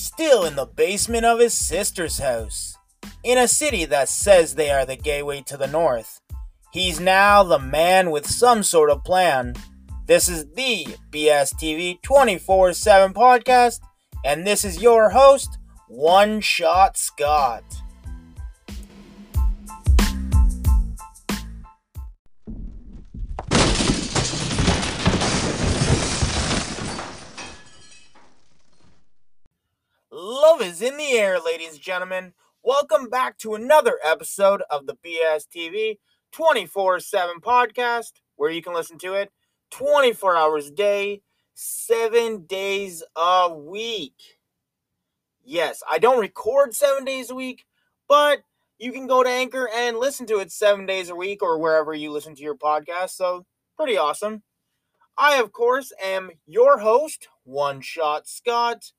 still in the basement of his sister's house, in a city that says they are the gateway to the north. He's now the man with some sort of plan. This is the BSTV 24 7 podcast, and this is your host, One Shot Scott. In the air, ladies and gentlemen. Welcome back to another episode of the BSTV 24 7 podcast, where you can listen to it 24 hours a day, seven days a week. Yes, I don't record seven days a week, but you can go to Anchor and listen to it seven days a week or wherever you listen to your podcast. So, pretty awesome. I, of course, am your host, One Shot Scott.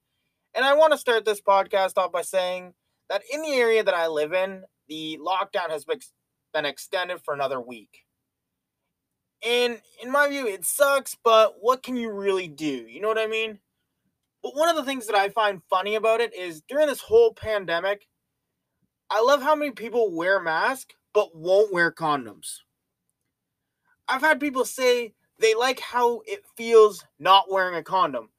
And I want to start this podcast off by saying that in the area that I live in, the lockdown has been extended for another week. And in my view, it sucks, but what can you really do? You know what I mean? But one of the things that I find funny about it is during this whole pandemic, I love how many people wear masks but won't wear condoms. I've had people say they like how it feels not wearing a condom.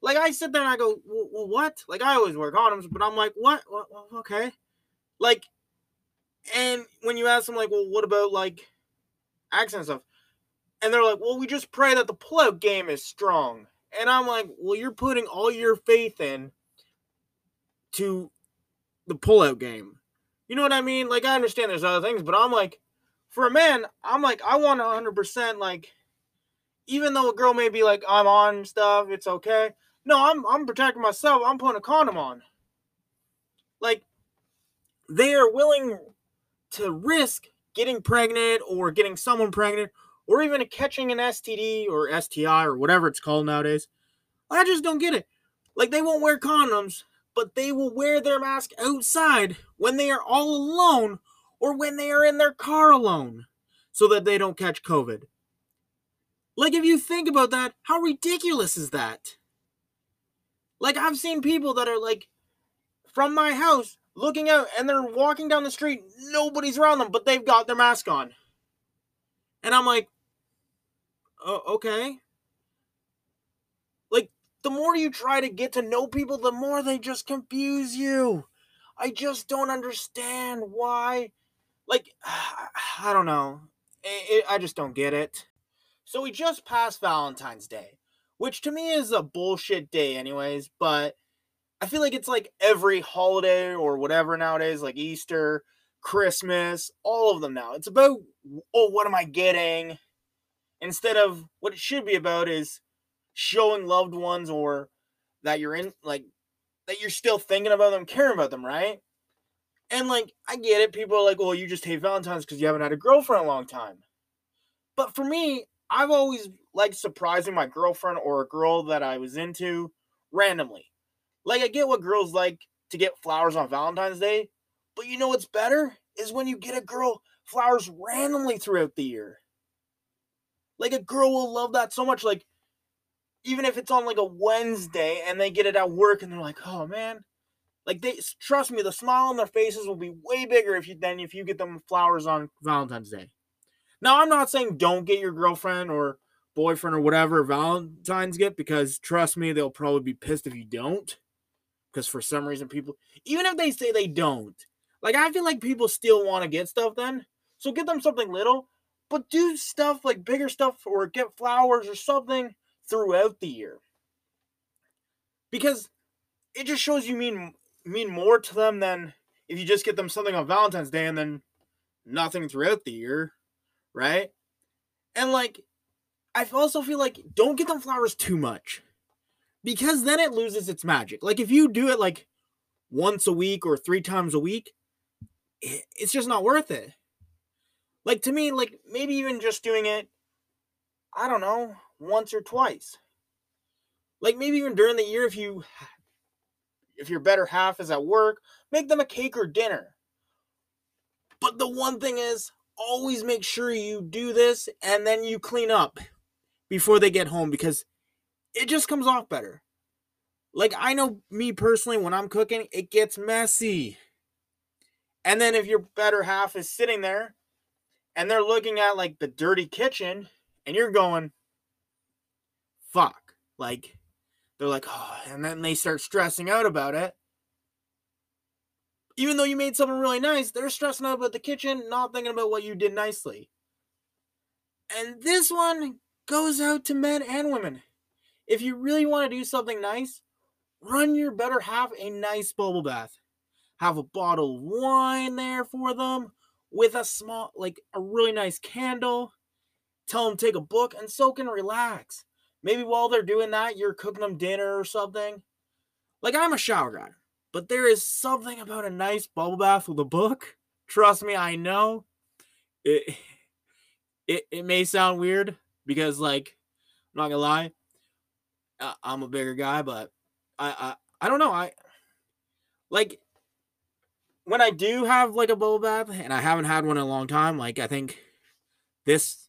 Like I sit there and I go, well, what? Like I always wear condoms, but I'm like, what? what? Okay. Like, and when you ask them, like, well, what about like accent stuff? And they're like, well, we just pray that the pullout game is strong. And I'm like, well, you're putting all your faith in to the pullout game. You know what I mean? Like, I understand there's other things, but I'm like, for a man, I'm like, I want 100% like, even though a girl may be like, I'm on stuff, it's okay. No, I'm I'm protecting myself. I'm putting a condom on. Like they are willing to risk getting pregnant or getting someone pregnant or even catching an STD or STI or whatever it's called nowadays. I just don't get it. Like they won't wear condoms, but they will wear their mask outside when they are all alone or when they are in their car alone so that they don't catch COVID. Like if you think about that, how ridiculous is that? Like I've seen people that are like from my house looking out and they're walking down the street, nobody's around them, but they've got their mask on. And I'm like, oh, okay. Like the more you try to get to know people, the more they just confuse you. I just don't understand why. Like, I don't know. It, it, I just don't get it. So we just passed Valentine's Day which to me is a bullshit day, anyways. But I feel like it's like every holiday or whatever nowadays, like Easter, Christmas, all of them now. It's about, oh, what am I getting? Instead of what it should be about is showing loved ones or that you're in, like, that you're still thinking about them, caring about them, right? And like, I get it. People are like, well, you just hate Valentine's because you haven't had a girlfriend a long time. But for me, I've always liked surprising my girlfriend or a girl that I was into randomly. Like, I get what girls like to get flowers on Valentine's Day, but you know what's better? Is when you get a girl flowers randomly throughout the year. Like, a girl will love that so much. Like, even if it's on like a Wednesday and they get it at work and they're like, oh man. Like they trust me, the smile on their faces will be way bigger if you than if you get them flowers on Valentine's Day. Now, I'm not saying don't get your girlfriend or boyfriend or whatever Valentine's gift because trust me, they'll probably be pissed if you don't. Because for some reason, people, even if they say they don't, like I feel like people still want to get stuff then. So get them something little, but do stuff like bigger stuff or get flowers or something throughout the year. Because it just shows you mean mean more to them than if you just get them something on Valentine's Day and then nothing throughout the year right? And like, I also feel like don't get them flowers too much because then it loses its magic. Like, if you do it like once a week or three times a week, it's just not worth it. Like, to me, like, maybe even just doing it, I don't know, once or twice. Like, maybe even during the year, if you if your better half is at work, make them a cake or dinner. But the one thing is, always make sure you do this and then you clean up before they get home because it just comes off better. Like, I know me personally, when I'm cooking, it gets messy. And then if your better half is sitting there and they're looking at like the dirty kitchen and you're going, fuck. Like, they're like, oh, and then they start stressing out about it. Even though you made something really nice, they're stressing out about the kitchen, not thinking about what you did nicely. And this one goes out to men and women. If you really want to do something nice, run your better half a nice bubble bath. Have a bottle of wine there for them with a small, like a really nice candle. Tell them take a book and soak and relax. Maybe while they're doing that, you're cooking them dinner or something. Like I'm a shower guy, but there is something about a nice bubble bath with a book. Trust me, I know. It it, it may sound weird because like I'm not gonna lie, I'm a bigger guy, but I I I don't know. I like when I do have like a bubble bath, and I haven't had one in a long time. Like I think this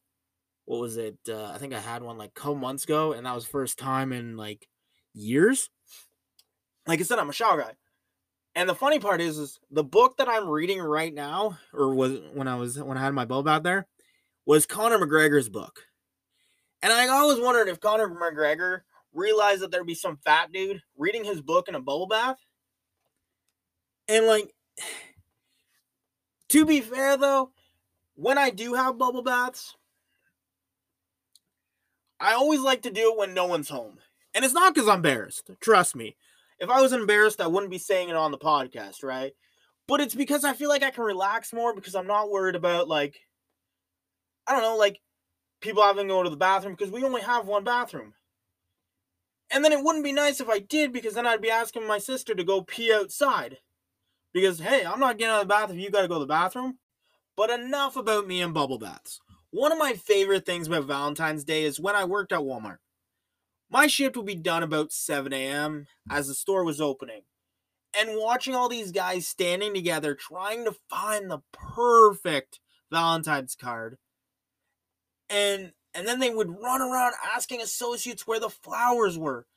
what was it? Uh, I think I had one like a couple months ago, and that was first time in like years. Like I said, I'm a shower guy. And the funny part is, is the book that I'm reading right now, or was when I was when I had my bulb out there, was Conor McGregor's book. And I always wondered if Conor McGregor realized that there'd be some fat dude reading his book in a bubble bath. And like, to be fair though, when I do have bubble baths, I always like to do it when no one's home. And it's not because I'm embarrassed. Trust me. If I was embarrassed, I wouldn't be saying it on the podcast, right? But it's because I feel like I can relax more because I'm not worried about, like, I don't know, like people having to go to the bathroom because we only have one bathroom. And then it wouldn't be nice if I did because then I'd be asking my sister to go pee outside. Because, hey, I'm not getting out of the bath if you gotta go to the bathroom. But enough about me and bubble baths. One of my favorite things about Valentine's Day is when I worked at Walmart. My shift would be done about 7 a.m. as the store was opening. And watching all these guys standing together trying to find the perfect Valentine's card. And and then they would run around asking associates where the flowers were.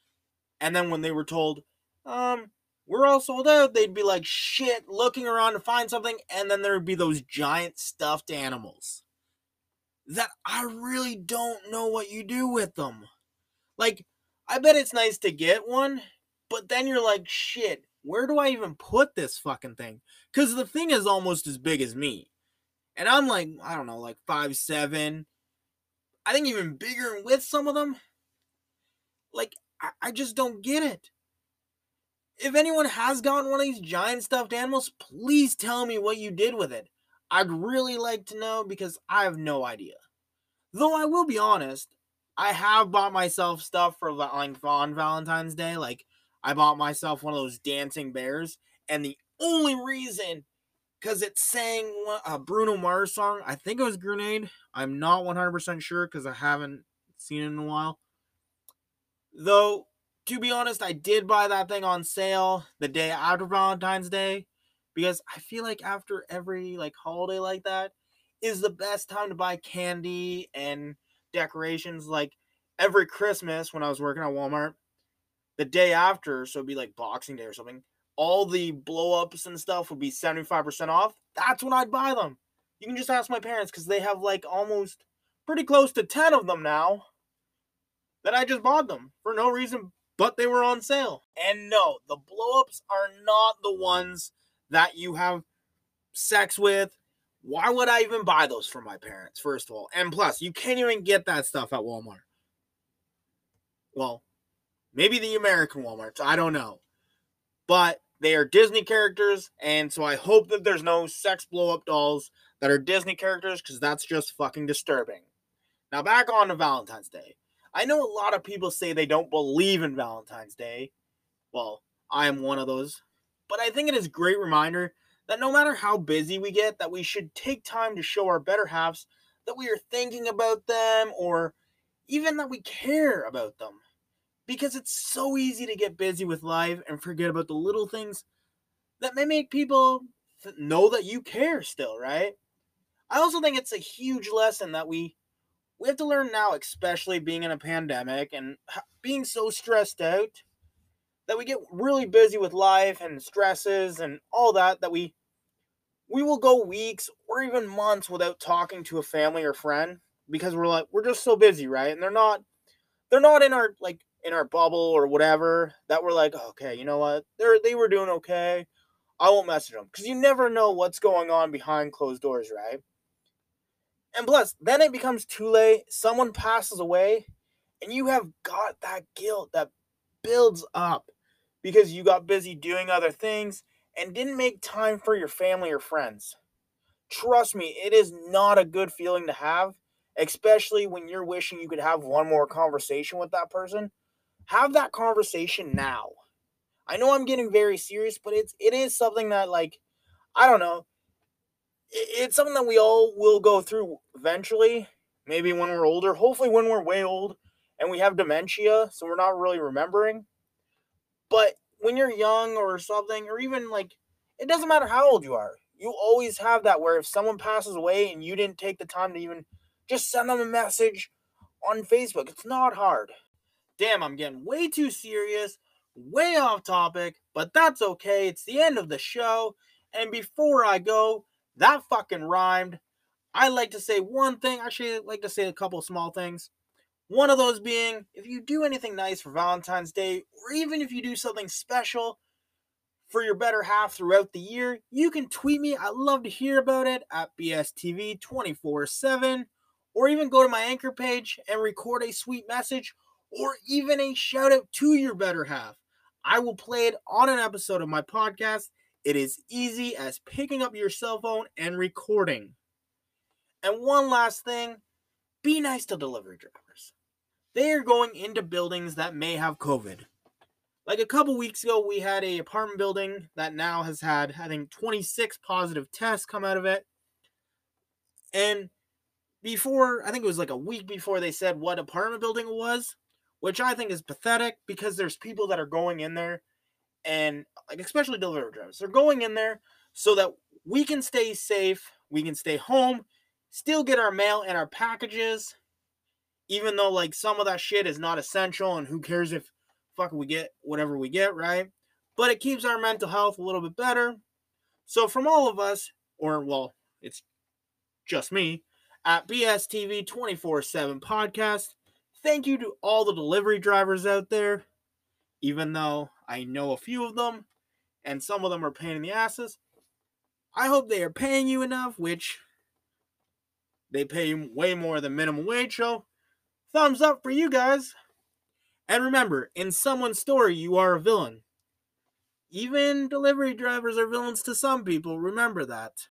And then when they were told, um, we're all sold out, they'd be like shit looking around to find something, and then there would be those giant stuffed animals that I really don't know what you do with them. Like, I bet it's nice to get one, but then you're like, shit, where do I even put this fucking thing? Because the thing is almost as big as me. And I'm like, I don't know, like five seven. I think even bigger with some of them. Like, I, I just don't get it. If anyone has gotten one of these giant stuffed animals, please tell me what you did with it. I'd really like to know because I have no idea. Though I will be honest, I have bought myself stuff for like on Valentine's Day. Like I bought myself one of those dancing bears, and the only reason because it sang a Bruno Mars song. I think it was Grenade. I'm not 100% sure because I haven't seen it in a while. Though, to be honest, I did buy that thing on sale the day after Valentine's Day because I feel like after every like holiday like that is the best time to buy candy and decorations. Like every Christmas when I was working at Walmart, the day after, so it'd be like Boxing Day or something, all the blow ups and stuff would be 75% off. That's when I'd buy them. You can just ask my parents because they have like almost pretty close to 10 of them now that I just bought them for no reason but they were on sale. And no, the blow ups are not the ones that you have sex with. Why would I even buy those for my parents, first of all? And plus, you can't even get that stuff at Walmart. Well, maybe the American Walmarts, I don't know. But they are Disney characters, and so I hope that there's no sex blow up dolls that are Disney characters because that's just fucking disturbing. Now, back on to Valentine's Day. I know a lot of people say they don't believe in Valentine's Day. Well, I am one of those but I think it is a great reminder that no matter how busy we get, that we should take time to show our better halves that we are thinking about them or even that we care about them. Because it's so easy to get busy with life and forget about the little things that may make people know that you care still, right? I also think it's a huge lesson that we we have to learn now, especially being in a pandemic and being so stressed out that we get really busy with life and stresses and all that that we we will go weeks or even months without talking to a family or friend because we're like we're just so busy, right? And they're not they're not in our like in our bubble or whatever that we're like, okay, you know what? They're they were doing okay. I won't message them because you never know what's going on behind closed doors, right? And plus, then it becomes too late. Someone passes away, and you have got that guilt that builds up because you got busy doing other things and didn't make time for your family or friends. Trust me, it is not a good feeling to have, especially when you're wishing you could have one more conversation with that person. Have that conversation now. I know I'm getting very serious, but it's it is something that like I don't know. It's something that we all will go through eventually, maybe when we're older, hopefully when we're way old and we have dementia, so we're not really remembering. But when you're young or something, or even like, it doesn't matter how old you are. You always have that where if someone passes away and you didn't take the time to even just send them a message on Facebook, it's not hard. Damn, I'm getting way too serious, way off topic, but that's okay. It's the end of the show. And before I go, that fucking rhymed. I like to say one thing. Actually, I like to say a couple small things. One of those being if you do anything nice for Valentine's Day, or even if you do something special for your better half throughout the year, you can tweet me. I'd love to hear about it at BSTV 24 7, or even go to my anchor page and record a sweet message, or even a shout out to your better half. I will play it on an episode of my podcast. It is easy as picking up your cell phone and recording. And one last thing be nice to delivery drivers they are going into buildings that may have COVID. Like a couple weeks ago, we had a apartment building that now has had, I think, 26 positive tests come out of it. And before, I think it was like a week before they said what apartment building it was, which I think is pathetic because there's people that are going in there and like especially delivery drivers, they're going in there so that we can stay safe, we can stay home, still get our mail and our packages, even though like some of that shit is not essential and who cares if fuck we get whatever we get, right? But it keeps our mental health a little bit better. So from all of us, or well, it's just me at BSTV 24/7 podcast. Thank you to all the delivery drivers out there. Even though I know a few of them and some of them are pain in the asses. I hope they are paying you enough, which they pay way more than minimum wage, so Thumbs up for you guys. And remember, in someone's story, you are a villain. Even delivery drivers are villains to some people. Remember that.